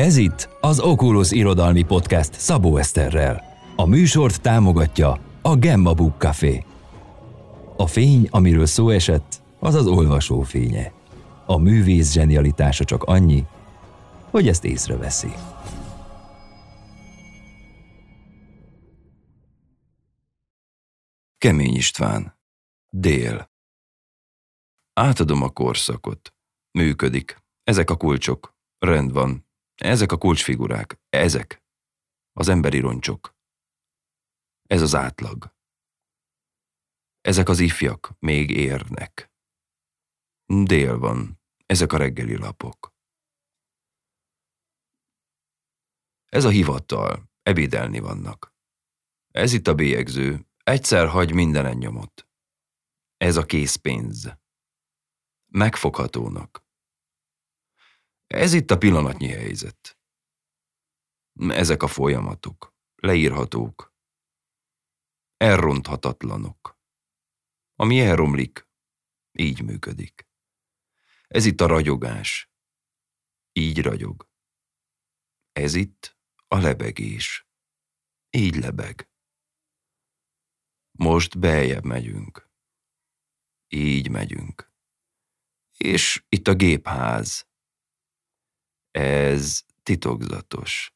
Ez itt az Oculus Irodalmi Podcast Szabó Eszterrel. A műsort támogatja a Gemma Book Café. A fény, amiről szó esett, az az olvasó fénye. A művész zsenialitása csak annyi, hogy ezt észreveszi. Kemény István. Dél. Átadom a korszakot. Működik. Ezek a kulcsok. Rend van. Ezek a kulcsfigurák. Ezek. Az emberi roncsok. Ez az átlag. Ezek az ifjak még érnek. Dél van. Ezek a reggeli lapok. Ez a hivatal. Ebédelni vannak. Ez itt a bélyegző. Egyszer hagy mindenen nyomot. Ez a készpénz. Megfoghatónak. Ez itt a pillanatnyi helyzet. Ezek a folyamatok. Leírhatók. Elronthatatlanok. Ami elromlik, így működik. Ez itt a ragyogás. Így ragyog. Ez itt a lebegés. Így lebeg. Most beljebb megyünk. Így megyünk. És itt a gépház. Ez titokzatos.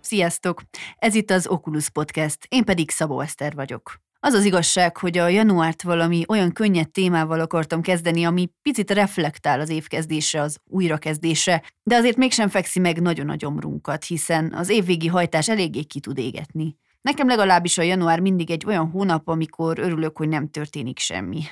Sziasztok! Ez itt az Oculus Podcast, én pedig Szabó Eszter vagyok. Az az igazság, hogy a januárt valami olyan könnyed témával akartam kezdeni, ami picit reflektál az évkezdésre, az újrakezdésre, de azért mégsem fekszi meg nagyon a gyomrunkat, hiszen az évvégi hajtás eléggé ki tud égetni. Nekem legalábbis a január mindig egy olyan hónap, amikor örülök, hogy nem történik semmi.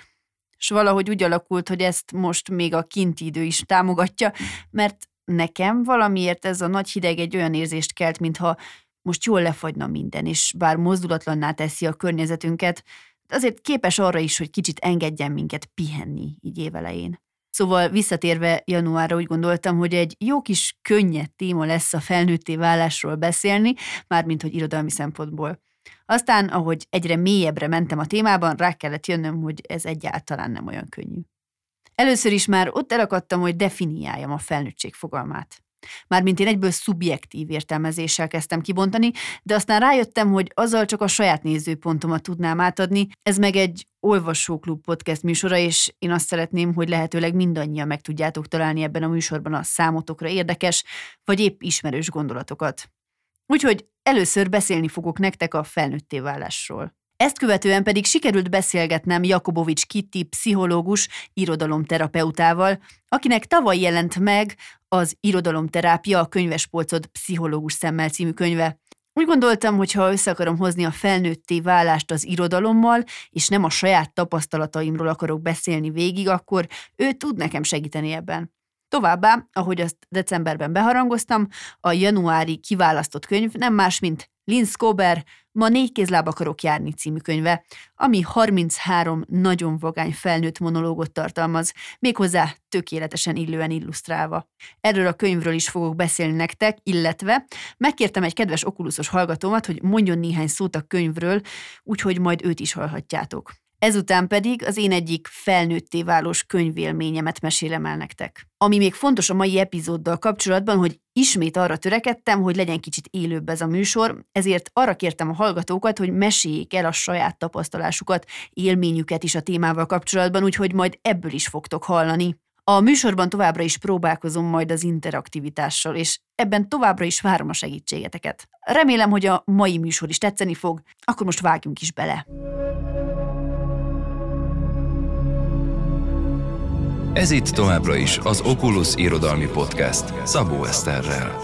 És valahogy úgy alakult, hogy ezt most még a kinti idő is támogatja, mert nekem valamiért ez a nagy hideg egy olyan érzést kelt, mintha most jól lefagyna minden, és bár mozdulatlanná teszi a környezetünket, azért képes arra is, hogy kicsit engedjen minket pihenni így évelején. Szóval visszatérve januárra úgy gondoltam, hogy egy jó kis könnyed téma lesz a felnőtté válásról beszélni, mármint hogy irodalmi szempontból. Aztán, ahogy egyre mélyebbre mentem a témában, rá kellett jönnöm, hogy ez egyáltalán nem olyan könnyű. Először is már ott elakadtam, hogy definiáljam a felnőttség fogalmát. Mármint én egyből szubjektív értelmezéssel kezdtem kibontani, de aztán rájöttem, hogy azzal csak a saját nézőpontomat tudnám átadni. Ez meg egy olvasóklub podcast műsora, és én azt szeretném, hogy lehetőleg mindannyian meg tudjátok találni ebben a műsorban a számotokra érdekes, vagy épp ismerős gondolatokat. Úgyhogy először beszélni fogok nektek a felnőtté válásról. Ezt követően pedig sikerült beszélgetnem Jakobovics Kitti pszichológus irodalomterapeutával, akinek tavaly jelent meg az Irodalomterápia a könyvespolcod pszichológus szemmel című könyve. Úgy gondoltam, hogy ha össze akarom hozni a felnőtté válást az irodalommal, és nem a saját tapasztalataimról akarok beszélni végig, akkor ő tud nekem segíteni ebben. Továbbá, ahogy azt decemberben beharangoztam, a januári kiválasztott könyv nem más, mint Lynn Skober Ma négy kézláb akarok járni című könyve, ami 33 nagyon vagány felnőtt monológot tartalmaz, méghozzá tökéletesen illően illusztrálva. Erről a könyvről is fogok beszélni nektek, illetve megkértem egy kedves okuluszos hallgatómat, hogy mondjon néhány szót a könyvről, úgyhogy majd őt is hallhatjátok. Ezután pedig az én egyik felnőtté válós könyvélményemet mesélem el nektek. Ami még fontos a mai epizóddal kapcsolatban, hogy ismét arra törekedtem, hogy legyen kicsit élőbb ez a műsor, ezért arra kértem a hallgatókat, hogy meséljék el a saját tapasztalásukat, élményüket is a témával kapcsolatban, úgyhogy majd ebből is fogtok hallani. A műsorban továbbra is próbálkozom majd az interaktivitással, és ebben továbbra is várom a segítségeteket. Remélem, hogy a mai műsor is tetszeni fog, akkor most vágjunk is bele. Ez itt továbbra is az Oculus Irodalmi Podcast Szabó Eszterrel.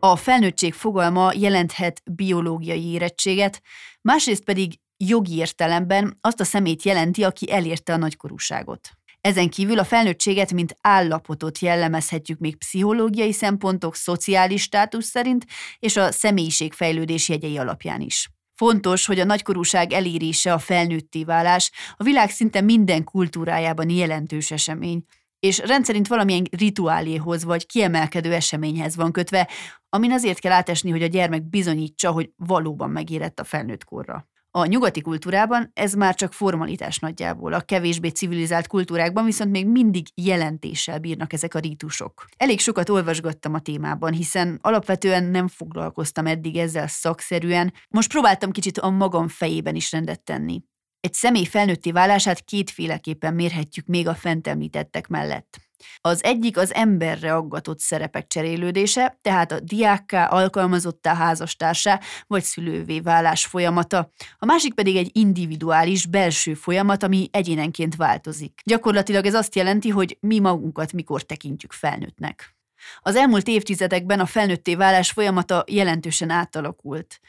A felnőttség fogalma jelenthet biológiai érettséget, másrészt pedig jogi értelemben azt a szemét jelenti, aki elérte a nagykorúságot. Ezen kívül a felnőttséget, mint állapotot jellemezhetjük még pszichológiai szempontok, szociális státusz szerint és a személyiségfejlődés jegyei alapján is. Fontos, hogy a nagykorúság elérése a felnőtté válás a világ szinte minden kultúrájában jelentős esemény, és rendszerint valamilyen rituáléhoz vagy kiemelkedő eseményhez van kötve, amin azért kell átesni, hogy a gyermek bizonyítsa, hogy valóban megérett a felnőtt korra. A nyugati kultúrában ez már csak formalitás nagyjából, a kevésbé civilizált kultúrákban viszont még mindig jelentéssel bírnak ezek a rítusok. Elég sokat olvasgattam a témában, hiszen alapvetően nem foglalkoztam eddig ezzel szakszerűen, most próbáltam kicsit a magam fejében is rendet tenni. Egy személy felnőtti válását kétféleképpen mérhetjük még a fent említettek mellett. Az egyik az emberre aggatott szerepek cserélődése, tehát a diákká, alkalmazottá, házastársá vagy szülővé válás folyamata. A másik pedig egy individuális belső folyamat, ami egyénenként változik. Gyakorlatilag ez azt jelenti, hogy mi magunkat mikor tekintjük felnőttnek. Az elmúlt évtizedekben a felnőtté válás folyamata jelentősen átalakult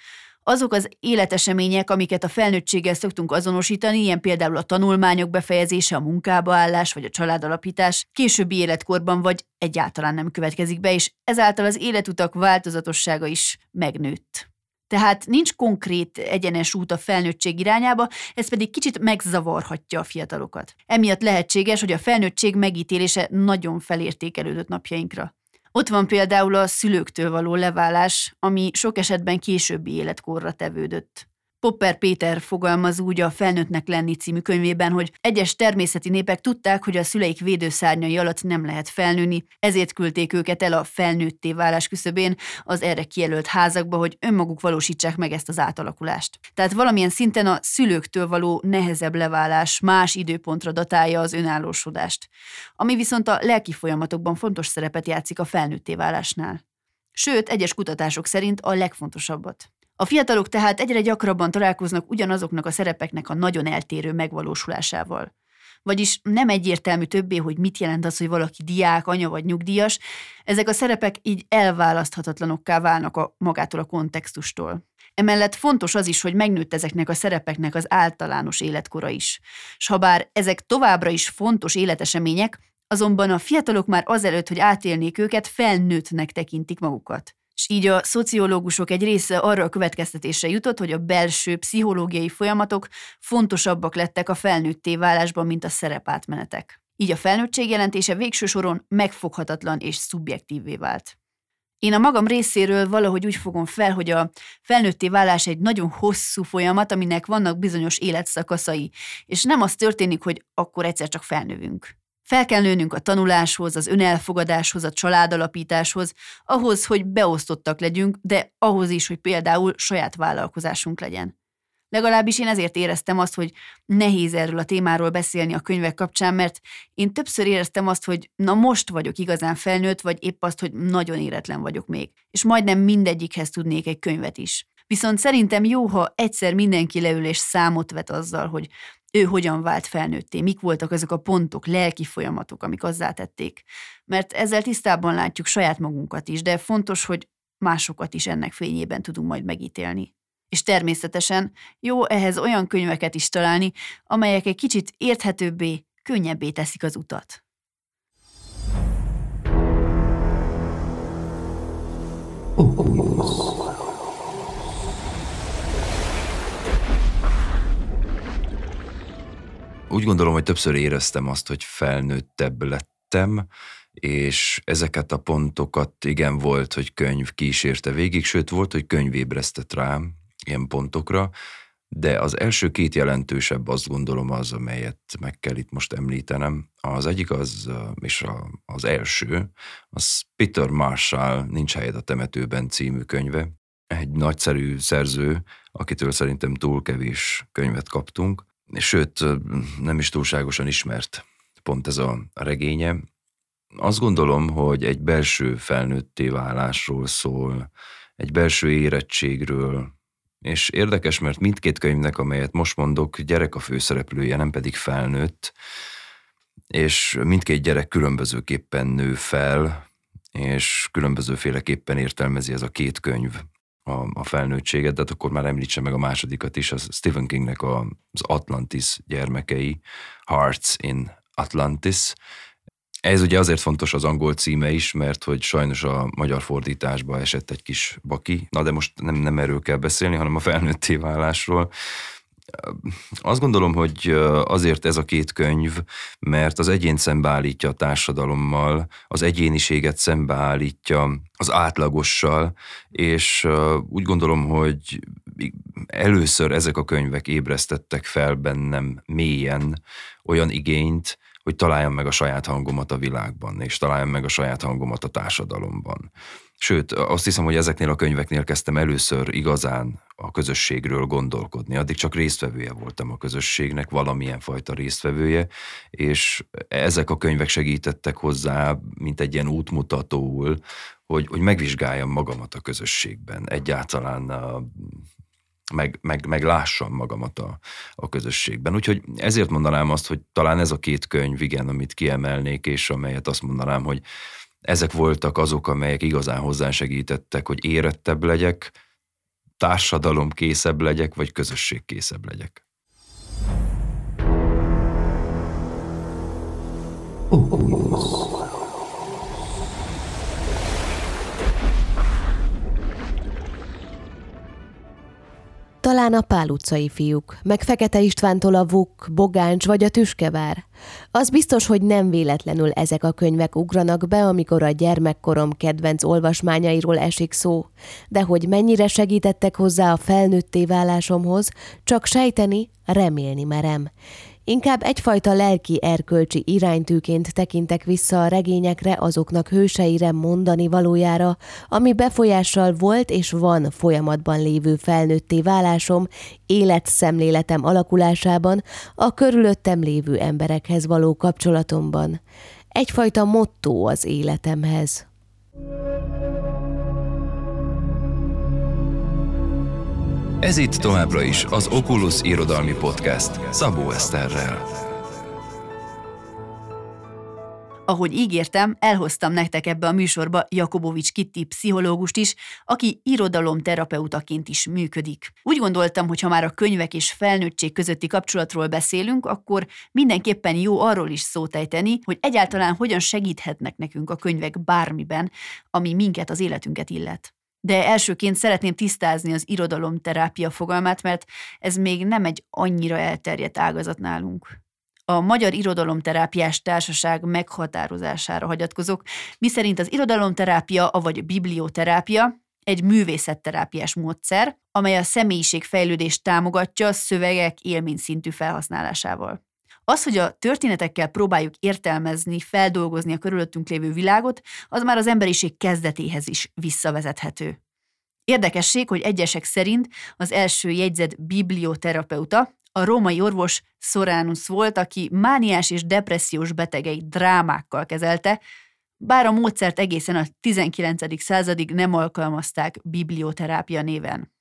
azok az életesemények, amiket a felnőttséggel szoktunk azonosítani, ilyen például a tanulmányok befejezése, a munkába állás vagy a családalapítás, későbbi életkorban vagy egyáltalán nem következik be, és ezáltal az életutak változatossága is megnőtt. Tehát nincs konkrét egyenes út a felnőttség irányába, ez pedig kicsit megzavarhatja a fiatalokat. Emiatt lehetséges, hogy a felnőttség megítélése nagyon felértékelődött napjainkra. Ott van például a szülőktől való leválás, ami sok esetben későbbi életkorra tevődött. Popper Péter fogalmaz úgy a Felnőttnek lenni című könyvében, hogy egyes természeti népek tudták, hogy a szüleik védőszárnyai alatt nem lehet felnőni, ezért küldték őket el a felnőtté válás küszöbén az erre kijelölt házakba, hogy önmaguk valósítsák meg ezt az átalakulást. Tehát valamilyen szinten a szülőktől való nehezebb leválás más időpontra datálja az önállósodást, ami viszont a lelki folyamatokban fontos szerepet játszik a felnőtté válásnál. Sőt, egyes kutatások szerint a legfontosabbat. A fiatalok tehát egyre gyakrabban találkoznak ugyanazoknak a szerepeknek a nagyon eltérő megvalósulásával. Vagyis nem egyértelmű többé, hogy mit jelent az, hogy valaki diák, anya vagy nyugdíjas, ezek a szerepek így elválaszthatatlanokká válnak a magától a kontextustól. Emellett fontos az is, hogy megnőtt ezeknek a szerepeknek az általános életkora is. S ha bár ezek továbbra is fontos életesemények, azonban a fiatalok már azelőtt, hogy átélnék őket, felnőttnek tekintik magukat. És így a szociológusok egy része arra a következtetésre jutott, hogy a belső pszichológiai folyamatok fontosabbak lettek a felnőtté válásban, mint a szerepátmenetek. Így a felnőttség jelentése végső soron megfoghatatlan és szubjektívvé vált. Én a magam részéről valahogy úgy fogom fel, hogy a felnőtté válás egy nagyon hosszú folyamat, aminek vannak bizonyos életszakaszai, és nem az történik, hogy akkor egyszer csak felnövünk. Fel kell nőnünk a tanuláshoz, az önelfogadáshoz, a családalapításhoz, ahhoz, hogy beosztottak legyünk, de ahhoz is, hogy például saját vállalkozásunk legyen. Legalábbis én ezért éreztem azt, hogy nehéz erről a témáról beszélni a könyvek kapcsán, mert én többször éreztem azt, hogy na most vagyok igazán felnőtt, vagy épp azt, hogy nagyon éretlen vagyok még. És majdnem mindegyikhez tudnék egy könyvet is. Viszont szerintem jó, ha egyszer mindenki leül és számot vet azzal, hogy ő hogyan vált felnőtté, mik voltak azok a pontok, lelki folyamatok, amik azzá tették. Mert ezzel tisztában látjuk saját magunkat is, de fontos, hogy másokat is ennek fényében tudunk majd megítélni. És természetesen jó ehhez olyan könyveket is találni, amelyek egy kicsit érthetőbbé, könnyebbé teszik az utat. Úgy gondolom, hogy többször éreztem azt, hogy felnőttebb lettem, és ezeket a pontokat igen volt, hogy könyv kísérte végig, sőt volt, hogy könyv ébresztett rám ilyen pontokra, de az első két jelentősebb azt gondolom az, amelyet meg kell itt most említenem. Az egyik az, és az első, az Peter Marshall Nincs helyed a temetőben című könyve. Egy nagyszerű szerző, akitől szerintem túl kevés könyvet kaptunk, sőt, nem is túlságosan ismert pont ez a regénye. Azt gondolom, hogy egy belső felnőtté válásról szól, egy belső érettségről, és érdekes, mert mindkét könyvnek, amelyet most mondok, gyerek a főszereplője, nem pedig felnőtt, és mindkét gyerek különbözőképpen nő fel, és különbözőféleképpen értelmezi ez a két könyv a, a felnőttséget, de hát akkor már említse meg a másodikat is, az Stephen Kingnek a, az Atlantis gyermekei, Hearts in Atlantis. Ez ugye azért fontos az angol címe is, mert hogy sajnos a magyar fordításba esett egy kis baki, na de most nem, nem erről kell beszélni, hanem a felnőtté válásról. Azt gondolom, hogy azért ez a két könyv, mert az egyén szembeállítja a társadalommal, az egyéniséget szembeállítja az átlagossal, és úgy gondolom, hogy először ezek a könyvek ébresztettek fel bennem mélyen olyan igényt, hogy találjam meg a saját hangomat a világban, és találjam meg a saját hangomat a társadalomban. Sőt, azt hiszem, hogy ezeknél a könyveknél kezdtem először igazán a közösségről gondolkodni. Addig csak résztvevője voltam a közösségnek, valamilyen fajta résztvevője, és ezek a könyvek segítettek hozzá, mint egy ilyen útmutatóul, hogy, hogy megvizsgáljam magamat a közösségben. Egyáltalán meg, meg, meg lássam magamat a, a közösségben. Úgyhogy ezért mondanám azt, hogy talán ez a két könyv, igen, amit kiemelnék, és amelyet azt mondanám, hogy ezek voltak azok, amelyek igazán hozzásegítettek, hogy érettebb legyek, társadalom készebb legyek, vagy közösség készebb legyek. Talán a Pál utcai fiúk, meg Fekete Istvántól a Vuk, Bogáncs vagy a Tüskevár. Az biztos, hogy nem véletlenül ezek a könyvek ugranak be, amikor a gyermekkorom kedvenc olvasmányairól esik szó, de hogy mennyire segítettek hozzá a felnőtté válásomhoz, csak sejteni, remélni merem. Inkább egyfajta lelki erkölcsi iránytűként tekintek vissza a regényekre, azoknak hőseire mondani valójára, ami befolyással volt és van folyamatban lévő felnőtté válásom, életszemléletem alakulásában, a körülöttem lévő emberekhez való kapcsolatomban. Egyfajta motto az életemhez. Ez itt továbbra is az Oculus Irodalmi Podcast Szabó Eszterrel. Ahogy ígértem, elhoztam nektek ebbe a műsorba Jakobovics Kitti pszichológust is, aki irodalomterapeutaként is működik. Úgy gondoltam, hogy ha már a könyvek és felnőttség közötti kapcsolatról beszélünk, akkor mindenképpen jó arról is szót ejteni, hogy egyáltalán hogyan segíthetnek nekünk a könyvek bármiben, ami minket, az életünket illet de elsőként szeretném tisztázni az irodalomterápia fogalmát, mert ez még nem egy annyira elterjedt ágazat nálunk. A Magyar Irodalomterápiás Társaság meghatározására hagyatkozok, miszerint az irodalomterápia, vagy biblioterápia egy művészetterápiás módszer, amely a személyiségfejlődést támogatja szövegek élményszintű felhasználásával. Az, hogy a történetekkel próbáljuk értelmezni, feldolgozni a körülöttünk lévő világot, az már az emberiség kezdetéhez is visszavezethető. Érdekesség, hogy egyesek szerint az első jegyzett biblioterapeuta a római orvos Soránus volt, aki mániás és depressziós betegeit drámákkal kezelte, bár a módszert egészen a 19. századig nem alkalmazták biblioterápia néven.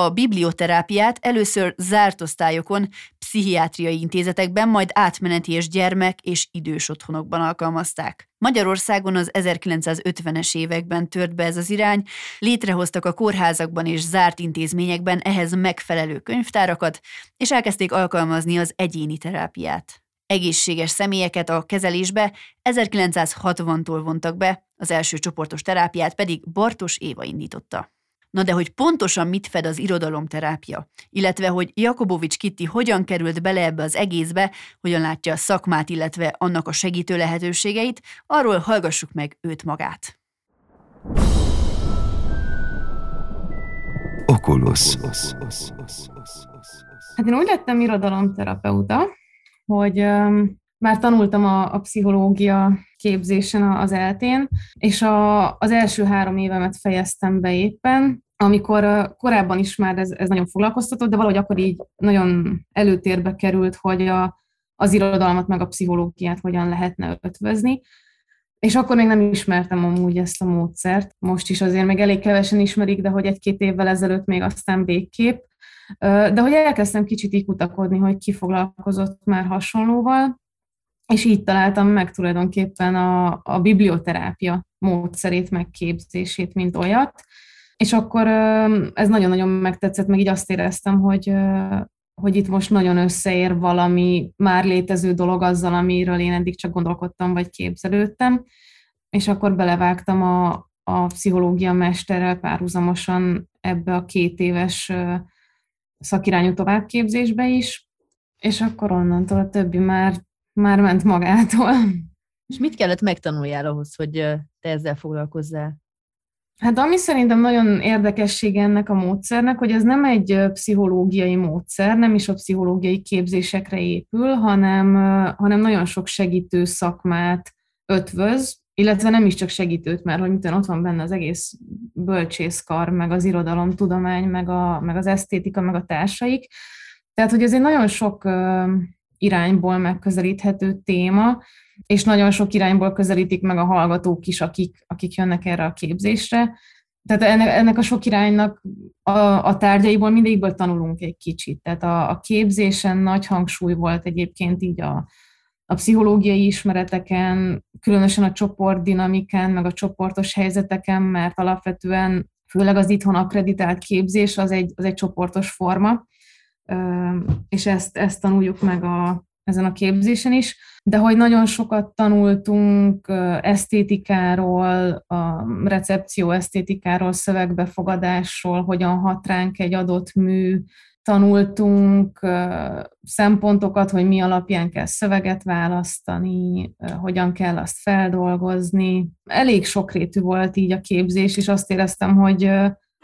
A biblioterápiát először zárt osztályokon, pszichiátriai intézetekben, majd átmeneti és gyermek és idős otthonokban alkalmazták. Magyarországon az 1950-es években tört be ez az irány, létrehoztak a kórházakban és zárt intézményekben ehhez megfelelő könyvtárakat, és elkezdték alkalmazni az egyéni terápiát. Egészséges személyeket a kezelésbe 1960-tól vontak be, az első csoportos terápiát pedig Bartos Éva indította. Na de hogy pontosan mit fed az irodalomterápia, illetve hogy Jakobovics Kitti hogyan került bele ebbe az egészbe, hogyan látja a szakmát, illetve annak a segítő lehetőségeit, arról hallgassuk meg őt magát. Oculus. Hát én úgy lettem irodalomterapeuta, hogy um, már tanultam a, a pszichológia képzésen az eltén, és a, az első három évemet fejeztem be éppen, amikor korábban is már ez, ez nagyon foglalkoztatott, de valahogy akkor így nagyon előtérbe került, hogy a, az irodalmat meg a pszichológiát hogyan lehetne ötvözni. És akkor még nem ismertem amúgy ezt a módszert. Most is azért még elég kevesen ismerik, de hogy egy-két évvel ezelőtt még aztán végképp. De hogy elkezdtem kicsit így kutakodni, hogy ki foglalkozott már hasonlóval, és így találtam meg tulajdonképpen a, a biblioterápia módszerét, megképzését, mint olyat. És akkor ez nagyon-nagyon megtetszett, meg így azt éreztem, hogy, hogy itt most nagyon összeér valami már létező dolog azzal, amiről én eddig csak gondolkodtam, vagy képzelődtem, és akkor belevágtam a, a pszichológia mesterrel párhuzamosan ebbe a két éves szakirányú továbbképzésbe is, és akkor onnantól a többi már, már ment magától. És mit kellett megtanuljál ahhoz, hogy te ezzel foglalkozzál? Hát ami szerintem nagyon érdekesség ennek a módszernek, hogy ez nem egy pszichológiai módszer, nem is a pszichológiai képzésekre épül, hanem, hanem nagyon sok segítő szakmát ötvöz, illetve nem is csak segítőt, mert hogy ott van benne az egész bölcsészkar, meg az irodalomtudomány, meg, a, meg az esztétika, meg a társaik. Tehát, hogy ez egy nagyon sok irányból megközelíthető téma, és nagyon sok irányból közelítik meg a hallgatók is, akik, akik jönnek erre a képzésre. Tehát ennek, ennek a sok iránynak a, a tárgyaiból mindegyikből tanulunk egy kicsit. Tehát a, a képzésen nagy hangsúly volt egyébként így a, a pszichológiai ismereteken, különösen a csoportdinamikán, meg a csoportos helyzeteken, mert alapvetően főleg az itthon akreditált képzés az egy, az egy csoportos forma, és ezt, ezt tanuljuk meg a, ezen a képzésen is, de hogy nagyon sokat tanultunk esztétikáról, a recepció esztétikáról, szövegbefogadásról, hogyan hat ránk egy adott mű, tanultunk szempontokat, hogy mi alapján kell szöveget választani, hogyan kell azt feldolgozni. Elég sokrétű volt így a képzés, és azt éreztem, hogy,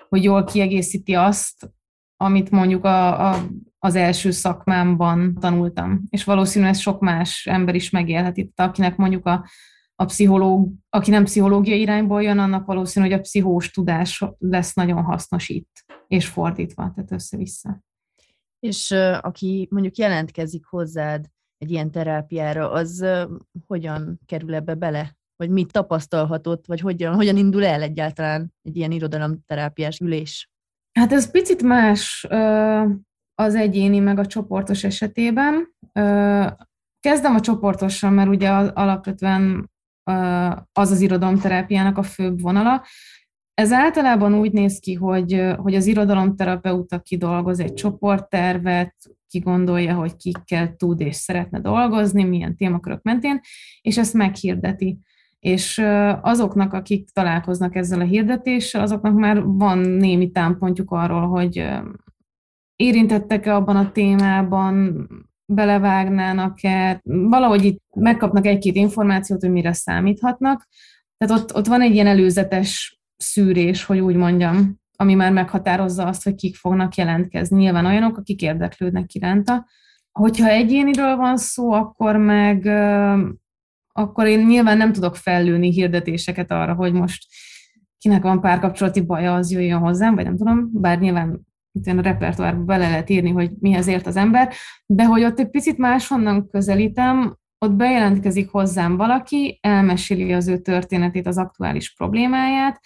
hogy jól kiegészíti azt, amit mondjuk a, a, az első szakmámban tanultam. És valószínűleg ez sok más ember is megélhet itt, akinek mondjuk a, a pszichológ, aki nem pszichológiai irányból jön, annak valószínű, hogy a pszichós tudás lesz nagyon hasznos itt, és fordítva, tehát össze-vissza. És aki mondjuk jelentkezik hozzád egy ilyen terápiára, az hogyan kerül ebbe bele? Vagy mit tapasztalhatott, vagy hogyan, hogyan indul el egyáltalán egy ilyen irodalomterápiás ülés? Hát ez picit más az egyéni meg a csoportos esetében. Kezdem a csoportosan, mert ugye alapvetően az az irodalomterápiának a főbb vonala. Ez általában úgy néz ki, hogy, hogy az irodalomterapeuta kidolgoz egy csoporttervet, ki gondolja, hogy kikkel tud és szeretne dolgozni, milyen témakörök mentén, és ezt meghirdeti. És azoknak, akik találkoznak ezzel a hirdetéssel, azoknak már van némi támpontjuk arról, hogy érintettek-e abban a témában, belevágnának-e, valahogy itt megkapnak egy-két információt, hogy mire számíthatnak. Tehát ott, ott van egy ilyen előzetes szűrés, hogy úgy mondjam, ami már meghatározza azt, hogy kik fognak jelentkezni. Nyilván olyanok, akik érdeklődnek iránta. Hogyha egyéniről van szó, akkor meg akkor én nyilván nem tudok fellőni hirdetéseket arra, hogy most kinek van párkapcsolati baja, az jöjjön hozzám, vagy nem tudom, bár nyilván itt a repertoárba bele lehet írni, hogy mihez ért az ember, de hogy ott egy picit máshonnan közelítem, ott bejelentkezik hozzám valaki, elmeséli az ő történetét, az aktuális problémáját,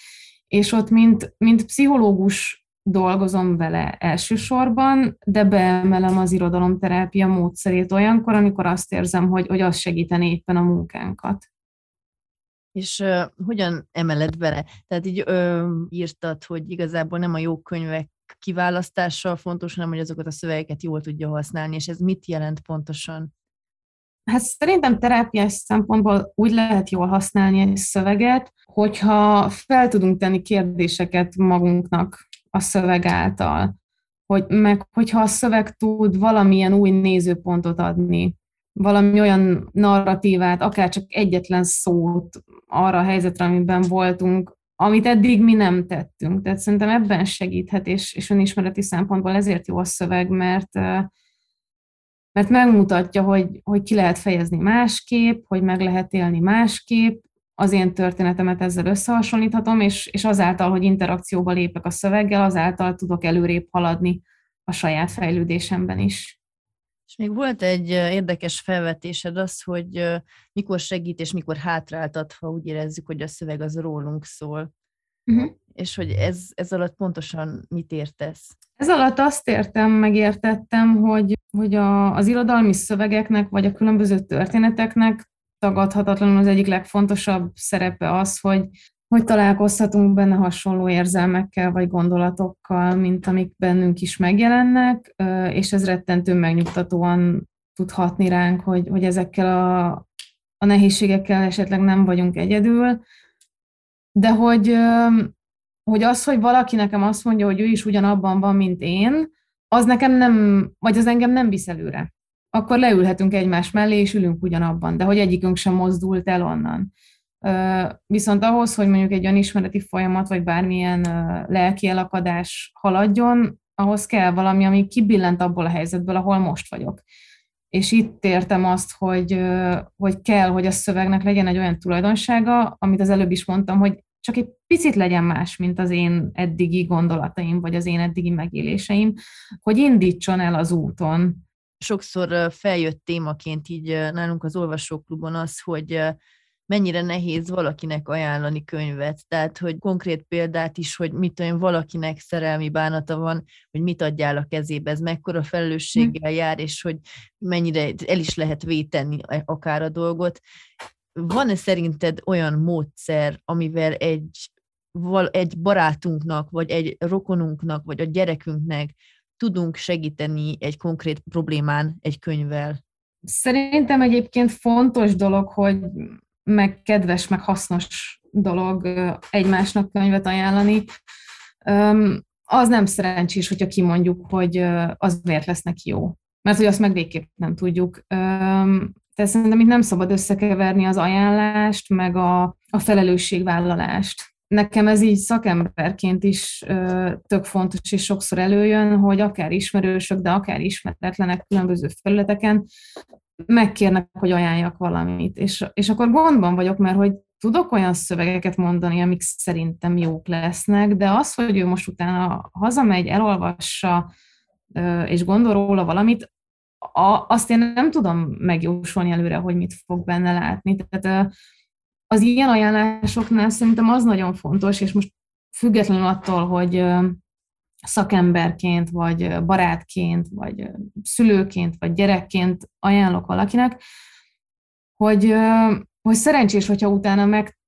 és ott mint, mint pszichológus dolgozom vele elsősorban, de beemelem az irodalomterápia módszerét olyankor, amikor azt érzem, hogy, hogy az segíteni éppen a munkánkat. És uh, hogyan emeled bele? Tehát így uh, írtad, hogy igazából nem a jó könyvek kiválasztással fontos, hanem hogy azokat a szövegeket jól tudja használni, és ez mit jelent pontosan? Hát szerintem terápiás szempontból úgy lehet jól használni egy szöveget, hogyha fel tudunk tenni kérdéseket magunknak a szöveg által, hogy meg hogyha a szöveg tud valamilyen új nézőpontot adni, valami olyan narratívát, akár csak egyetlen szót arra a helyzetre, amiben voltunk, amit eddig mi nem tettünk. Tehát szerintem ebben segíthet, és, és önismereti szempontból ezért jó a szöveg, mert mert megmutatja, hogy, hogy ki lehet fejezni másképp, hogy meg lehet élni másképp, az én történetemet ezzel összehasonlíthatom, és, és azáltal, hogy interakcióba lépek a szöveggel, azáltal tudok előrébb haladni a saját fejlődésemben is. És még volt egy érdekes felvetésed az, hogy mikor segít és mikor hátráltat, ha úgy érezzük, hogy a szöveg az rólunk szól. Uh-huh. És hogy ez, ez alatt pontosan mit értesz? Ez alatt azt értem, megértettem, hogy, hogy a, az irodalmi szövegeknek, vagy a különböző történeteknek tagadhatatlanul az egyik legfontosabb szerepe az, hogy, hogy találkozhatunk benne hasonló érzelmekkel vagy gondolatokkal, mint amik bennünk is megjelennek, és ez rettentő megnyugtatóan tudhatni ránk, hogy, hogy ezekkel a, a nehézségekkel esetleg nem vagyunk egyedül, de hogy, hogy az, hogy valaki nekem azt mondja, hogy ő is ugyanabban van, mint én, az nekem nem, vagy az engem nem visz előre. Akkor leülhetünk egymás mellé, és ülünk ugyanabban, de hogy egyikünk sem mozdult el onnan. Viszont ahhoz, hogy mondjuk egy önismereti folyamat, vagy bármilyen lelki elakadás haladjon, ahhoz kell valami, ami kibillent abból a helyzetből, ahol most vagyok. És itt értem azt, hogy, hogy kell, hogy a szövegnek legyen egy olyan tulajdonsága, amit az előbb is mondtam, hogy csak egy picit legyen más, mint az én eddigi gondolataim, vagy az én eddigi megéléseim, hogy indítson el az úton. Sokszor feljött témaként így nálunk az olvasóklubon az, hogy mennyire nehéz valakinek ajánlani könyvet. Tehát, hogy konkrét példát is, hogy mit tudom, valakinek szerelmi bánata van, hogy mit adjál a kezébe, ez mekkora felelősséggel jár, és hogy mennyire el is lehet véteni akár a dolgot. Van-e szerinted olyan módszer, amivel egy, egy barátunknak, vagy egy rokonunknak, vagy a gyerekünknek tudunk segíteni egy konkrét problémán egy könyvvel? Szerintem egyébként fontos dolog, hogy meg kedves, meg hasznos dolog egymásnak könyvet ajánlani. Az nem szerencsés, hogyha kimondjuk, hogy az miért lesz neki jó. Mert hogy azt meg végképp nem tudjuk. Tehát szerintem itt nem szabad összekeverni az ajánlást, meg a, a felelősségvállalást. Nekem ez így szakemberként is ö, tök fontos, és sokszor előjön, hogy akár ismerősök, de akár ismeretlenek különböző felületeken megkérnek, hogy ajánljak valamit. És, és akkor gondban vagyok, mert hogy tudok olyan szövegeket mondani, amik szerintem jók lesznek, de az, hogy ő most utána hazamegy, elolvassa, és gondol róla valamit, azt én nem tudom megjósolni előre, hogy mit fog benne látni. Tehát az ilyen ajánlásoknál szerintem az nagyon fontos, és most függetlenül attól, hogy szakemberként, vagy barátként, vagy szülőként, vagy gyerekként ajánlok valakinek, hogy, hogy szerencsés, hogyha utána meg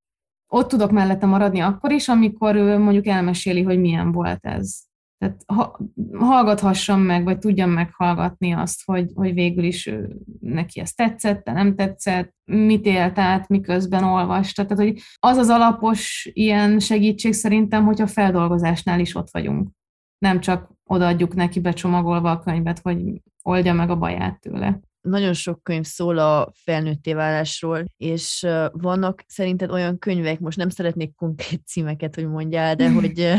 ott tudok mellette maradni akkor is, amikor ő mondjuk elmeséli, hogy milyen volt ez. Tehát ha, hallgathassam meg, vagy tudjam meghallgatni azt, hogy, hogy végül is ő, neki ez tetszett, de nem tetszett, mit élt át, miközben olvasta. Tehát, hogy az az alapos ilyen segítség szerintem, hogy a feldolgozásnál is ott vagyunk nem csak odaadjuk neki becsomagolva a könyvet, hogy oldja meg a baját tőle. Nagyon sok könyv szól a felnőtté válásról, és vannak szerinted olyan könyvek, most nem szeretnék konkrét címeket, hogy mondjál, de hogy,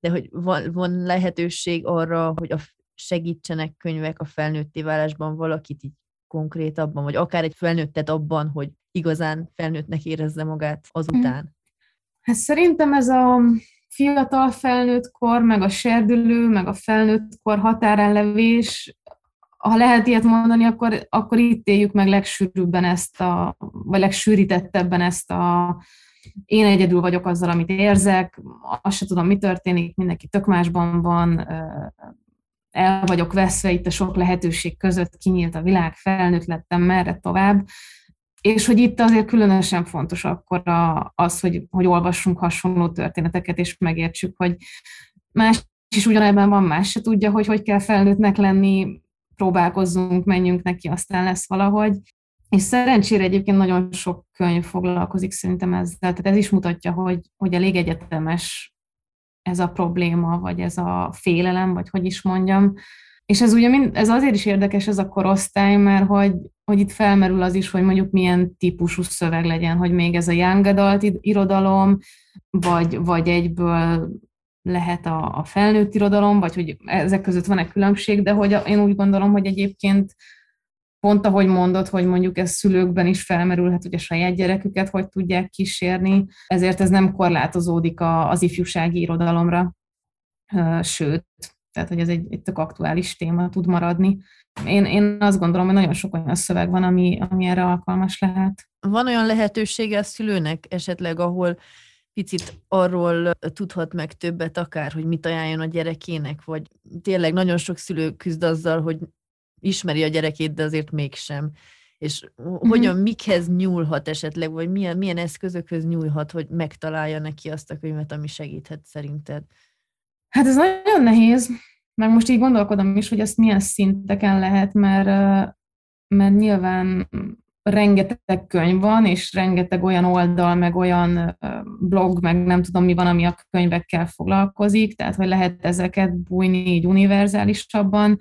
de hogy van, van lehetőség arra, hogy a segítsenek könyvek a felnőtté válásban valakit így konkrétabban, vagy akár egy felnőttet abban, hogy igazán felnőttnek érezze magát azután? Hát szerintem ez a fiatal felnőtt kor, meg a serdülő, meg a felnőtt kor határellevés, ha lehet ilyet mondani, akkor, akkor itt éljük meg legsűrűbben ezt a, vagy legsűrítettebben ezt a én egyedül vagyok azzal, amit érzek, azt se tudom, mi történik, mindenki tök másban van, el vagyok veszve itt a sok lehetőség között, kinyílt a világ, felnőtt lettem, merre tovább. És hogy itt azért különösen fontos akkor a, az, hogy, hogy olvassunk hasonló történeteket, és megértsük, hogy más is ugyanebben van, más se tudja, hogy hogy kell felnőttnek lenni, próbálkozzunk, menjünk neki, aztán lesz valahogy. És szerencsére egyébként nagyon sok könyv foglalkozik szerintem ezzel, tehát ez is mutatja, hogy, hogy elég egyetemes ez a probléma, vagy ez a félelem, vagy hogy is mondjam, és ez ugye mind, ez azért is érdekes ez a korosztály, mert hogy, hogy itt felmerül az is, hogy mondjuk milyen típusú szöveg legyen, hogy még ez a young adult irodalom, vagy, vagy egyből lehet a, a felnőtt irodalom, vagy hogy ezek között van-e különbség, de hogy én úgy gondolom, hogy egyébként pont ahogy mondod, hogy mondjuk ez szülőkben is felmerülhet, hogy a saját gyereküket hogy tudják kísérni, ezért ez nem korlátozódik az ifjúsági irodalomra, sőt, tehát hogy ez egy, egy tök aktuális téma tud maradni. Én, én azt gondolom, hogy nagyon sok olyan szöveg van, ami, ami erre alkalmas lehet. Van olyan lehetősége a szülőnek esetleg, ahol picit arról tudhat meg többet akár, hogy mit ajánljon a gyerekének, vagy tényleg nagyon sok szülő küzd azzal, hogy ismeri a gyerekét, de azért mégsem. És hogyan, mm-hmm. mikhez nyúlhat esetleg, vagy milyen, milyen eszközökhöz nyúlhat, hogy megtalálja neki azt a könyvet, ami segíthet szerinted? Hát ez nagyon nehéz, meg most így gondolkodom is, hogy ezt milyen szinteken lehet, mert, mert nyilván rengeteg könyv van, és rengeteg olyan oldal, meg olyan blog, meg nem tudom mi van, ami a könyvekkel foglalkozik, tehát hogy lehet ezeket bújni így univerzálisabban,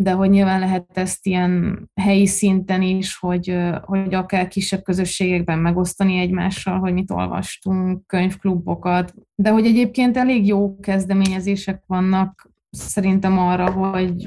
de hogy nyilván lehet ezt ilyen helyi szinten is, hogy, hogy akár kisebb közösségekben megosztani egymással, hogy mit olvastunk, könyvklubokat, de hogy egyébként elég jó kezdeményezések vannak szerintem arra, hogy,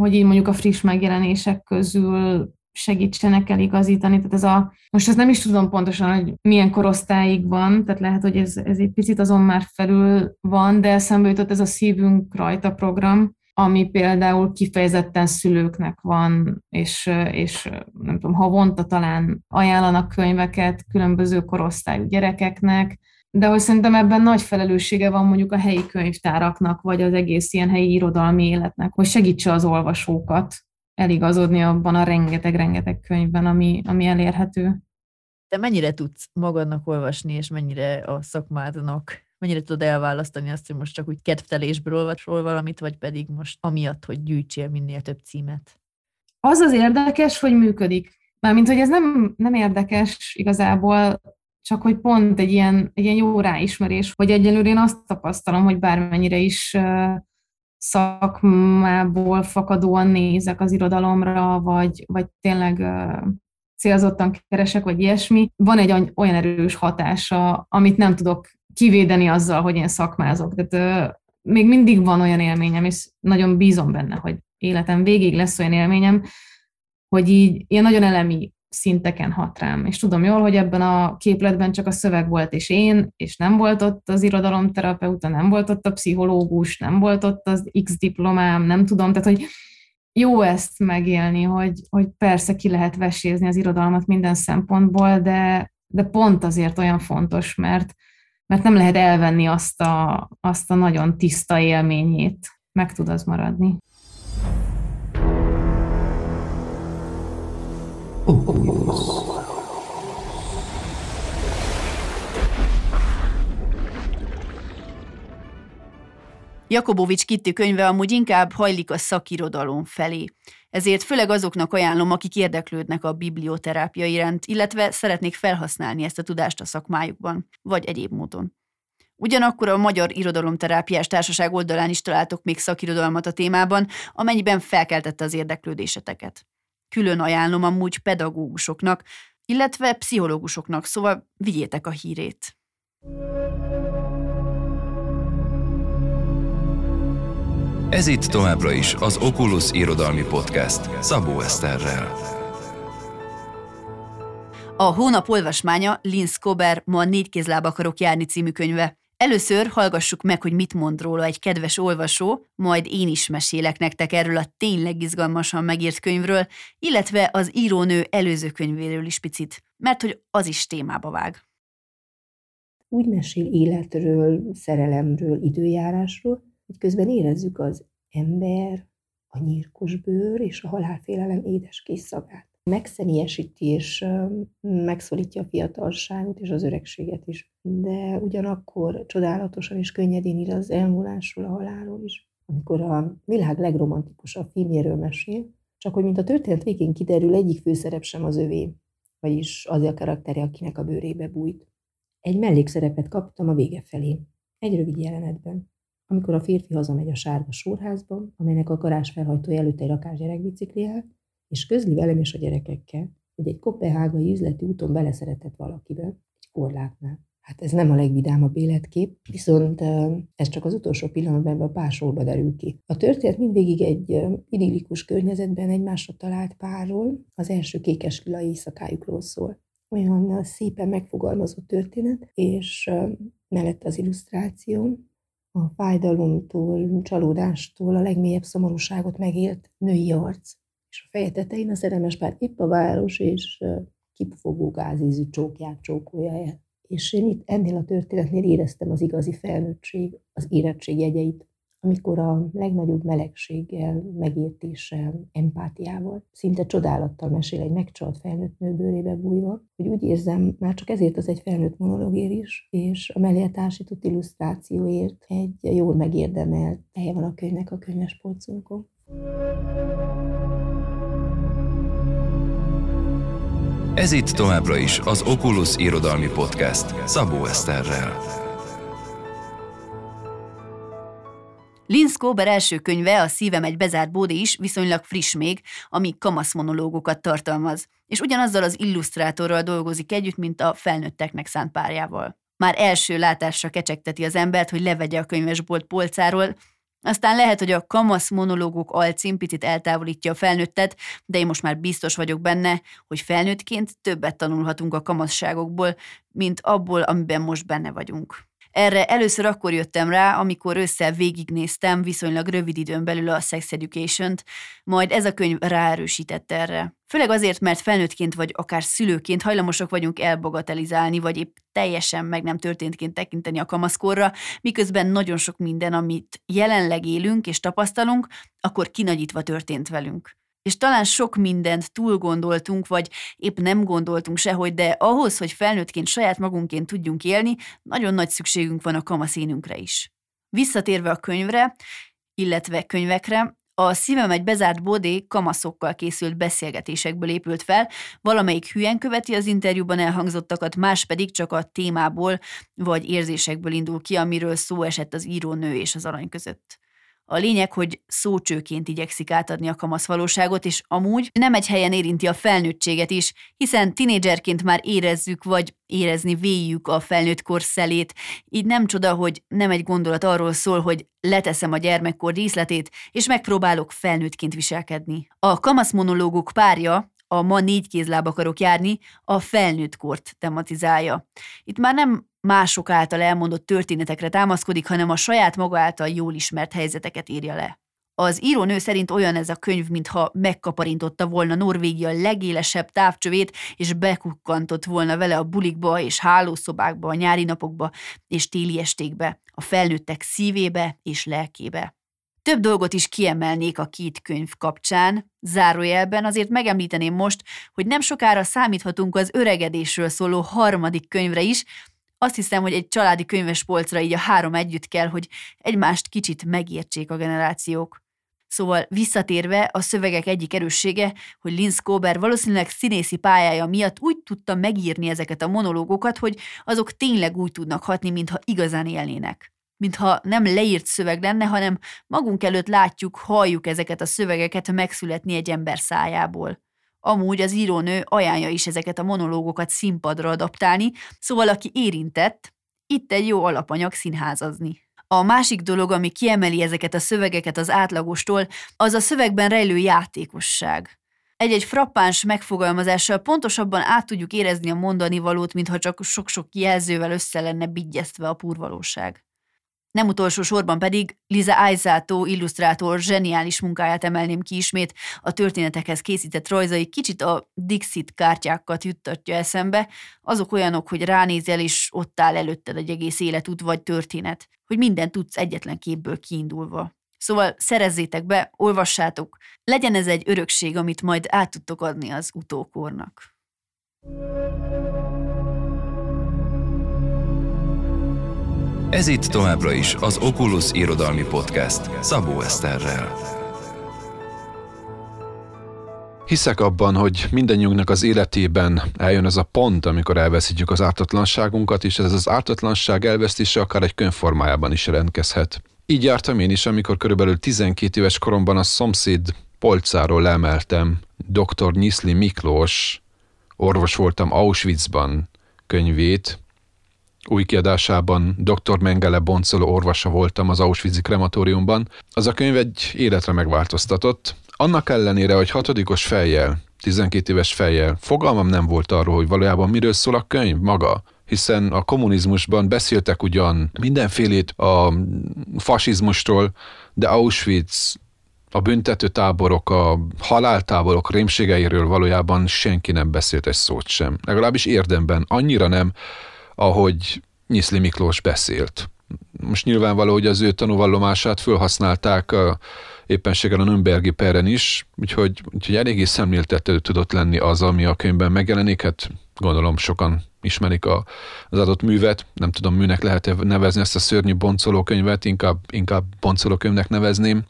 hogy így mondjuk a friss megjelenések közül segítsenek eligazítani. Tehát ez a, most ezt nem is tudom pontosan, hogy milyen korosztályig van, tehát lehet, hogy ez, ez egy picit azon már felül van, de eszembe jutott ez a Szívünk rajta program, ami például kifejezetten szülőknek van, és, és nem tudom, havonta talán ajánlanak könyveket különböző korosztályú gyerekeknek, de hogy szerintem ebben nagy felelőssége van mondjuk a helyi könyvtáraknak, vagy az egész ilyen helyi irodalmi életnek, hogy segítse az olvasókat eligazodni abban a rengeteg-rengeteg könyvben, ami, ami elérhető. Te mennyire tudsz magadnak olvasni, és mennyire a szakmádnak? Mennyire tudod elválasztani azt, hogy most csak úgy kedvtelésből olvasol valamit, vagy pedig most amiatt, hogy gyűjtsél minél több címet? Az az érdekes, hogy működik. Mármint, hogy ez nem, nem érdekes igazából, csak hogy pont egy ilyen, egy ilyen jó ráismerés, hogy egyelőre én azt tapasztalom, hogy bármennyire is szakmából fakadóan nézek az irodalomra, vagy, vagy tényleg célzottan keresek, vagy ilyesmi, van egy olyan erős hatása, amit nem tudok kivédeni azzal, hogy én szakmázok. Tehát még mindig van olyan élményem, és nagyon bízom benne, hogy életem végig lesz olyan élményem, hogy így ilyen nagyon elemi szinteken hat rám. És tudom jól, hogy ebben a képletben csak a szöveg volt, és én, és nem volt ott az irodalomterapeuta, nem volt ott a pszichológus, nem volt ott az X diplomám, nem tudom, tehát hogy jó ezt megélni, hogy, hogy persze ki lehet vesézni az irodalmat minden szempontból, de, de pont azért olyan fontos, mert, mert nem lehet elvenni azt a, azt a nagyon tiszta élményét, meg tud az maradni. Jakobovics Kitti könyve amúgy inkább hajlik a szakirodalom felé. Ezért főleg azoknak ajánlom, akik érdeklődnek a biblioterápia iránt, illetve szeretnék felhasználni ezt a tudást a szakmájukban, vagy egyéb módon. Ugyanakkor a Magyar Irodalomterápiás Társaság oldalán is találtok még szakirodalmat a témában, amennyiben felkeltette az érdeklődéseteket. Külön ajánlom amúgy pedagógusoknak, illetve pszichológusoknak, szóval vigyétek a hírét. Ez itt továbbra is az Oculus Irodalmi Podcast Szabó Eszterrel. A hónap olvasmánya Linz Kober Ma négy kézláb akarok járni című könyve. Először hallgassuk meg, hogy mit mond róla egy kedves olvasó, majd én is mesélek nektek erről a tényleg izgalmasan megírt könyvről, illetve az írónő előző könyvéről is picit, mert hogy az is témába vág. Úgy mesél életről, szerelemről, időjárásról, hogy közben érezzük az ember, a nyírkos bőr és a halálfélelem édes kis szagát megszemélyesíti és megszólítja a fiatalságot és az öregséget is. De ugyanakkor csodálatosan és könnyedén ír az elmúlásról, a halálról is. Amikor a világ legromantikusabb filmjéről mesél, csak hogy mint a történet végén kiderül, egyik főszerep sem az övé, vagyis az a karaktere, akinek a bőrébe bújt. Egy mellékszerepet kaptam a vége felé, egy rövid jelenetben. Amikor a férfi hazamegy a sárga sórházba, amelynek a garázsfelhajtó előtt egy rakás gyerekbicikli és közli velem és a gyerekekkel, hogy egy kopenhágai üzleti úton beleszeretett valakibe, egy korlátnál. Hát ez nem a legvidámabb életkép, viszont ez csak az utolsó pillanatban a pásolba derül ki. A történet mindvégig egy idillikus környezetben egymásra talált párról, az első kékes lila éjszakájukról szól. Olyan szépen megfogalmazott történet, és mellett az illusztráció, a fájdalomtól, csalódástól a legmélyebb szomorúságot megélt női arc és a feje tetején a szerelmes pár épp a város és kipufogó gázízű csókját csókolja el. És én itt ennél a történetnél éreztem az igazi felnőttség, az érettség jegyeit, amikor a legnagyobb melegséggel, megértéssel, empátiával, szinte csodálattal mesél egy megcsalt felnőtt nő bőrébe bújva, hogy úgy érzem, már csak ezért az egy felnőtt monologér is, és a mellé társított illusztrációért egy jól megérdemelt helye van a könyvnek a könyves polcunkon. Ez itt továbbra is az Oculus Irodalmi Podcast Szabó Eszterrel. Linz Kober első könyve, a Szívem egy bezárt bódé is viszonylag friss még, ami kamasz monológokat tartalmaz, és ugyanazzal az illusztrátorral dolgozik együtt, mint a felnőtteknek szánt párjával. Már első látásra kecsegteti az embert, hogy levegye a könyvesbolt polcáról, aztán lehet, hogy a kamasz monológok alcím picit eltávolítja a felnőttet, de én most már biztos vagyok benne, hogy felnőttként többet tanulhatunk a kamasságokból, mint abból, amiben most benne vagyunk. Erre először akkor jöttem rá, amikor össze végignéztem viszonylag rövid időn belül a Sex Education-t, majd ez a könyv ráerősített erre. Főleg azért, mert felnőttként vagy akár szülőként hajlamosak vagyunk elbagatelizálni, vagy épp teljesen meg nem történtként tekinteni a kamaszkorra, miközben nagyon sok minden, amit jelenleg élünk és tapasztalunk, akkor kinagyítva történt velünk és talán sok mindent túl gondoltunk, vagy épp nem gondoltunk sehogy, de ahhoz, hogy felnőttként saját magunkként tudjunk élni, nagyon nagy szükségünk van a kamaszénünkre is. Visszatérve a könyvre, illetve könyvekre, a Szívem egy bezárt bodé kamaszokkal készült beszélgetésekből épült fel, valamelyik hülyen követi az interjúban elhangzottakat, más pedig csak a témából vagy érzésekből indul ki, amiről szó esett az írónő és az arany között. A lényeg, hogy szócsőként igyekszik átadni a kamasz valóságot, és amúgy nem egy helyen érinti a felnőttséget is, hiszen tinédzserként már érezzük, vagy érezni véljük a felnőtt kor szelét, így nem csoda, hogy nem egy gondolat arról szól, hogy leteszem a gyermekkor díszletét, és megpróbálok felnőttként viselkedni. A kamasz monológuk párja, a ma négy kézláb akarok járni, a felnőtt kort tematizálja. Itt már nem mások által elmondott történetekre támaszkodik, hanem a saját maga által jól ismert helyzeteket írja le. Az írónő szerint olyan ez a könyv, mintha megkaparintotta volna Norvégia legélesebb távcsövét, és bekukkantott volna vele a bulikba és hálószobákba, a nyári napokba és téli estékbe, a felnőttek szívébe és lelkébe. Több dolgot is kiemelnék a két könyv kapcsán, zárójelben azért megemlíteném most, hogy nem sokára számíthatunk az öregedésről szóló harmadik könyvre is, azt hiszem, hogy egy családi könyves polcra így a három együtt kell, hogy egymást kicsit megértsék a generációk. Szóval visszatérve, a szövegek egyik erőssége, hogy Linz Kober valószínűleg színészi pályája miatt úgy tudta megírni ezeket a monológokat, hogy azok tényleg úgy tudnak hatni, mintha igazán élnének. Mintha nem leírt szöveg lenne, hanem magunk előtt látjuk, halljuk ezeket a szövegeket megszületni egy ember szájából. Amúgy az írónő ajánlja is ezeket a monológokat színpadra adaptálni, szóval aki érintett, itt egy jó alapanyag színházazni. A másik dolog, ami kiemeli ezeket a szövegeket az átlagostól, az a szövegben rejlő játékosság. Egy-egy frappáns megfogalmazással pontosabban át tudjuk érezni a mondani valót, mintha csak sok-sok jelzővel össze lenne bigyeztve a purvalóság. Nem utolsó sorban pedig Liza Aizato illusztrátor zseniális munkáját emelném ki ismét, a történetekhez készített rajzai kicsit a Dixit kártyákat juttatja eszembe, azok olyanok, hogy ránézel és ott áll előtted egy egész életút vagy történet, hogy minden tudsz egyetlen képből kiindulva. Szóval szerezzétek be, olvassátok, legyen ez egy örökség, amit majd át tudtok adni az utókornak. Ez itt továbbra is az Oculus Irodalmi Podcast Szabó Eszterrel. Hiszek abban, hogy mindannyiunknak az életében eljön ez a pont, amikor elveszítjük az ártatlanságunkat, és ez az ártatlanság elvesztése akár egy könyvformájában is rendkezhet. Így jártam én is, amikor körülbelül 12 éves koromban a szomszéd polcáról lemeltem dr. Nyiszli Miklós, orvos voltam Auschwitzban könyvét, új kiadásában dr. Mengele boncoló orvosa voltam az Auschwitz krematóriumban. Az a könyv egy életre megváltoztatott. Annak ellenére, hogy hatodikos fejjel, 12 éves fejjel, fogalmam nem volt arról, hogy valójában miről szól a könyv maga, hiszen a kommunizmusban beszéltek ugyan mindenfélét a fasizmustól, de Auschwitz, a büntető táborok, a haláltáborok rémségeiről valójában senki nem beszélt egy szót sem. Legalábbis érdemben annyira nem, ahogy Nyiszli Miklós beszélt. Most nyilvánvaló, hogy az ő tanúvallomását felhasználták a, éppenséggel a Nürnbergi peren is, úgyhogy, úgyhogy eléggé szemléltető tudott lenni az, ami a könyvben megjelenik. Hát gondolom sokan ismerik a, az adott művet, nem tudom, műnek lehet -e nevezni ezt a szörnyű boncoló könyvet, inkább, inkább boncoló könyvnek nevezném.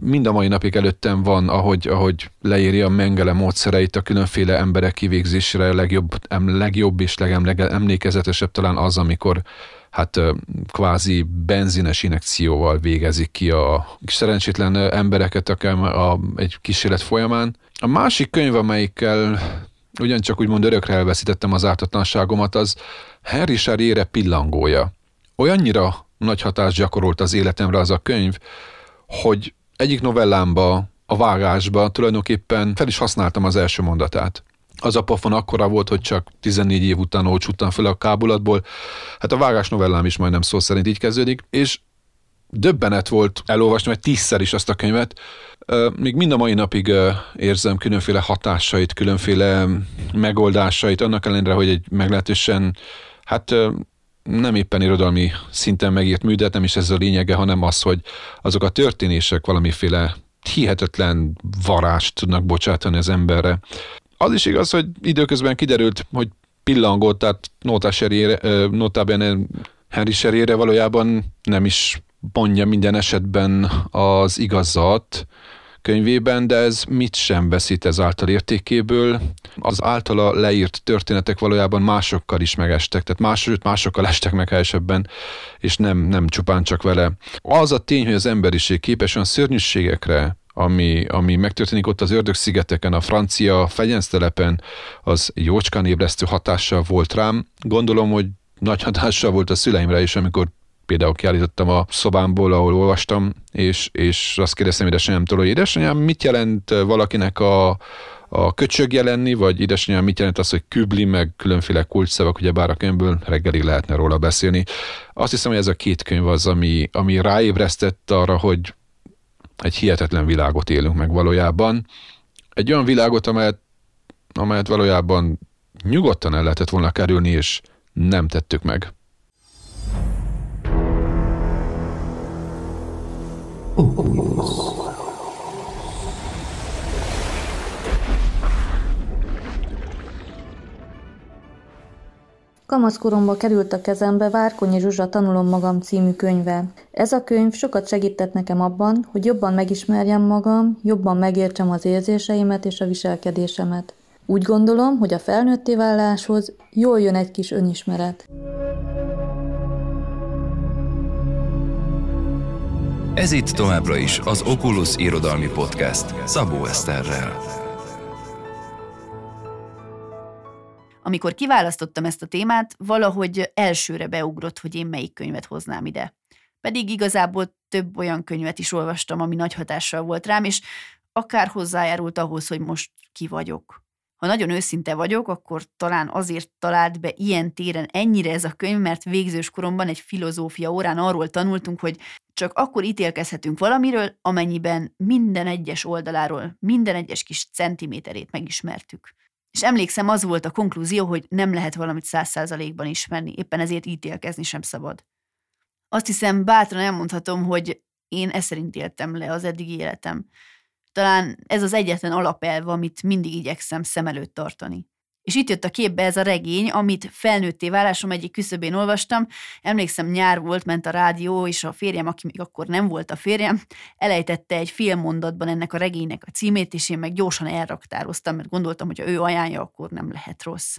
Mind a mai napig előttem van, ahogy, ahogy leírja Mengele módszereit a különféle emberek kivégzésére, a legjobb, em, legjobb és legemlékezetesebb talán az, amikor hát kvázi benzines inekcióval végezik ki a szerencsétlen embereket akár a, egy kísérlet folyamán. A másik könyv, amelyikkel ugyancsak úgymond örökre elveszítettem az ártatlanságomat, az Henry Charriere pillangója. Olyannyira nagy hatást gyakorolt az életemre az a könyv, hogy egyik novellámba, a vágásba tulajdonképpen fel is használtam az első mondatát. Az a pofon akkora volt, hogy csak 14 év után olcsuttam fel a kábulatból. Hát a vágás novellám is majdnem szó szerint így kezdődik, és döbbenet volt elolvasni, mert tízszer is azt a könyvet. Még mind a mai napig érzem különféle hatásait, különféle megoldásait, annak ellenére, hogy egy meglehetősen, hát nem éppen irodalmi szinten megírt mű, de nem is ez a lényege, hanem az, hogy azok a történések valamiféle hihetetlen varást tudnak bocsátani az emberre. Az is igaz, hogy időközben kiderült, hogy pillangott, tehát notabene Henry Serére valójában nem is mondja minden esetben az igazat, könyvében, de ez mit sem veszít ezáltal értékéből. Az általa leírt történetek valójában másokkal is megestek, tehát más, másokkal estek meg helyesebben, és nem, nem csupán csak vele. Az a tény, hogy az emberiség képes olyan szörnyűségekre, ami, ami megtörténik ott az Ördög-szigeteken, a francia fegyensztelepen, az jócskán ébresztő hatással volt rám. Gondolom, hogy nagy hatással volt a szüleimre is, amikor például kiállítottam a szobámból, ahol olvastam, és, és azt kérdeztem édesanyámtól, hogy édesanyám, mit jelent valakinek a, a köcsög jelenni, vagy édesanyám mit jelent az, hogy kübli, meg különféle kulcsszavak, ugye bár a könyvből reggelig lehetne róla beszélni. Azt hiszem, hogy ez a két könyv az, ami, ami ráébresztett arra, hogy egy hihetetlen világot élünk meg valójában. Egy olyan világot, amelyet, amelyet valójában nyugodtan el lehetett volna kerülni, és nem tettük meg. Kamaszkoromba került a kezembe Várkonyi Zsuzsa Tanulom magam című könyve. Ez a könyv sokat segített nekem abban, hogy jobban megismerjem magam, jobban megértsem az érzéseimet és a viselkedésemet. Úgy gondolom, hogy a felnőtté váláshoz jól jön egy kis önismeret. Ez itt továbbra is az Oculus Irodalmi Podcast Szabó Eszterrel. Amikor kiválasztottam ezt a témát, valahogy elsőre beugrott, hogy én melyik könyvet hoznám ide. Pedig igazából több olyan könyvet is olvastam, ami nagy hatással volt rám, és akár hozzájárult ahhoz, hogy most ki vagyok. Ha nagyon őszinte vagyok, akkor talán azért talált be ilyen téren ennyire ez a könyv, mert végzős koromban egy filozófia órán arról tanultunk, hogy csak akkor ítélkezhetünk valamiről, amennyiben minden egyes oldaláról, minden egyes kis centiméterét megismertük. És emlékszem, az volt a konklúzió, hogy nem lehet valamit száz százalékban ismerni, éppen ezért ítélkezni sem szabad. Azt hiszem, bátran elmondhatom, hogy én ezt szerint éltem le az eddigi életem. Talán ez az egyetlen alapelv, amit mindig igyekszem szem előtt tartani. És itt jött a képbe ez a regény, amit felnőtté válásom egyik küszöbén olvastam. Emlékszem, nyár volt, ment a rádió, és a férjem, aki még akkor nem volt a férjem, elejtette egy fél mondatban ennek a regénynek a címét, és én meg gyorsan elraktároztam, mert gondoltam, hogy ha ő ajánlja, akkor nem lehet rossz.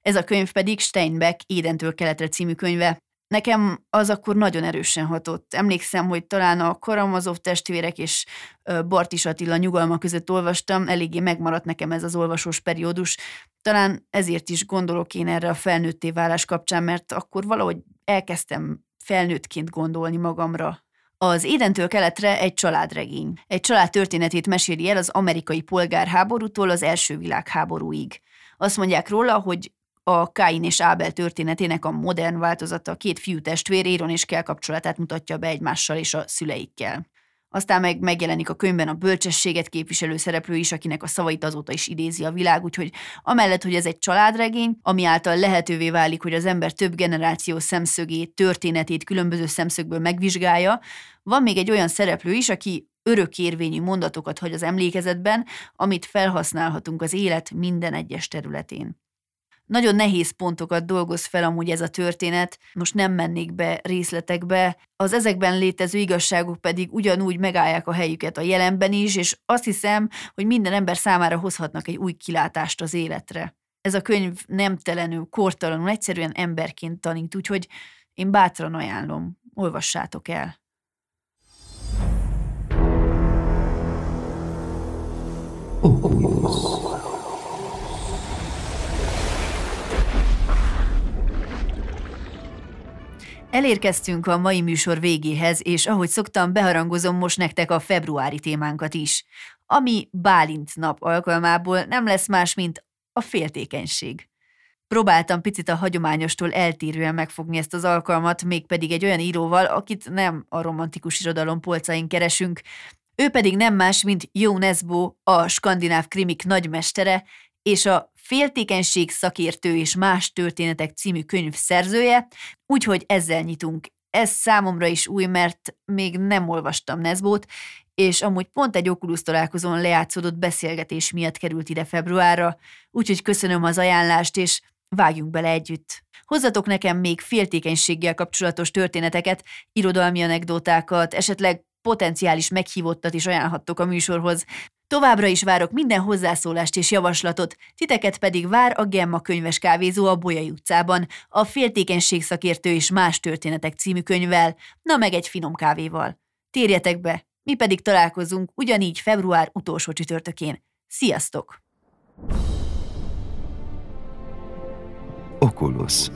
Ez a könyv pedig Steinbeck Édentől keletre című könyve. Nekem az akkor nagyon erősen hatott. Emlékszem, hogy talán a Karamazov testvérek és Bartis Attila nyugalma között olvastam, eléggé megmaradt nekem ez az olvasós periódus. Talán ezért is gondolok én erre a felnőtté válás kapcsán, mert akkor valahogy elkezdtem felnőttként gondolni magamra. Az Édentől keletre egy családregény. Egy család történetét meséli el az amerikai polgárháborútól az első világháborúig. Azt mondják róla, hogy a Káin és Ábel történetének a modern változata a két fiú testvér Éron és Kell kapcsolatát mutatja be egymással és a szüleikkel. Aztán meg megjelenik a könyvben a bölcsességet képviselő szereplő is, akinek a szavait azóta is idézi a világ, úgyhogy amellett, hogy ez egy családregény, ami által lehetővé válik, hogy az ember több generáció szemszögét, történetét különböző szemszögből megvizsgálja, van még egy olyan szereplő is, aki örökérvényű mondatokat hagy az emlékezetben, amit felhasználhatunk az élet minden egyes területén. Nagyon nehéz pontokat dolgoz fel amúgy ez a történet, most nem mennék be részletekbe, az ezekben létező igazságok pedig ugyanúgy megállják a helyüket a jelenben is, és azt hiszem, hogy minden ember számára hozhatnak egy új kilátást az életre. Ez a könyv nemtelenül, kortalanul, egyszerűen emberként tanít, úgyhogy én bátran ajánlom, olvassátok el. Oculus. Elérkeztünk a mai műsor végéhez, és ahogy szoktam, beharangozom most nektek a februári témánkat is, ami Bálint nap alkalmából nem lesz más, mint a féltékenység. Próbáltam picit a hagyományostól eltérően megfogni ezt az alkalmat, mégpedig egy olyan íróval, akit nem a romantikus irodalom polcain keresünk, ő pedig nem más, mint Jó Nesbo, a skandináv krimik nagymestere, és a Féltékenység szakértő és más történetek című könyv szerzője, úgyhogy ezzel nyitunk. Ez számomra is új, mert még nem olvastam Nesbót, és amúgy pont egy Oculus találkozón lejátszódott beszélgetés miatt került ide februárra, úgyhogy köszönöm az ajánlást, és vágjunk bele együtt. Hozzatok nekem még féltékenységgel kapcsolatos történeteket, irodalmi anekdotákat, esetleg potenciális meghívottat is ajánlhattok a műsorhoz. Továbbra is várok minden hozzászólást és javaslatot, titeket pedig vár a Gemma könyves kávézó a Bolyai utcában, a Féltékenység szakértő és más történetek című könyvvel, na meg egy finom kávéval. Térjetek be, mi pedig találkozunk ugyanígy február utolsó csütörtökén. Sziasztok! Oculus.